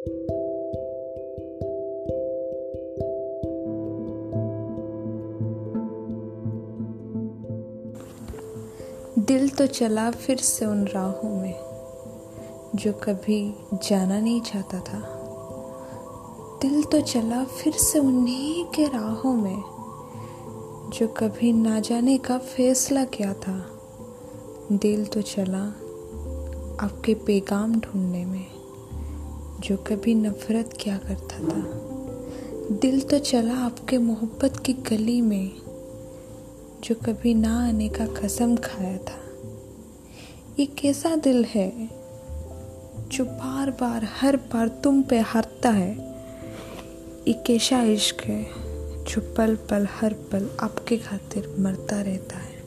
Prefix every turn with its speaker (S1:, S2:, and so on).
S1: दिल तो चला फिर से उन राहों में, जो कभी जाना नहीं चाहता था। दिल तो चला फिर से उन्हीं के राहों में, जो कभी ना जाने का फैसला किया था। दिल तो चला आपके पैगाम ढूँढने में। जो कभी नफरत क्या करता था। दिल तो चला आपके मोहब्बत की गली में, जो कभी ना आने का कसम खाया था। ये कैसा दिल है, जो बार बार हर बार तुम पे हारता है। ये कैसा इश्क है, जो पल पल हर पल आपके खातिर मरता रहता है।